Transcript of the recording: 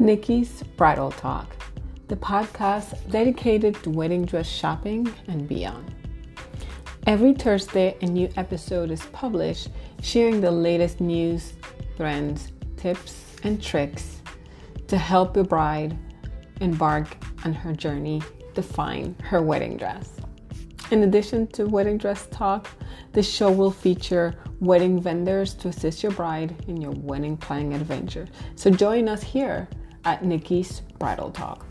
Nikki's Bridal Talk, the podcast dedicated to wedding dress shopping and beyond. Every Thursday, a new episode is published sharing the latest news, trends, tips, and tricks to help your bride embark on her journey to find her wedding dress. In addition to wedding dress talk, the show will feature wedding vendors to assist your bride in your wedding planning adventure. So join us here at Nikki's Bridal Talk.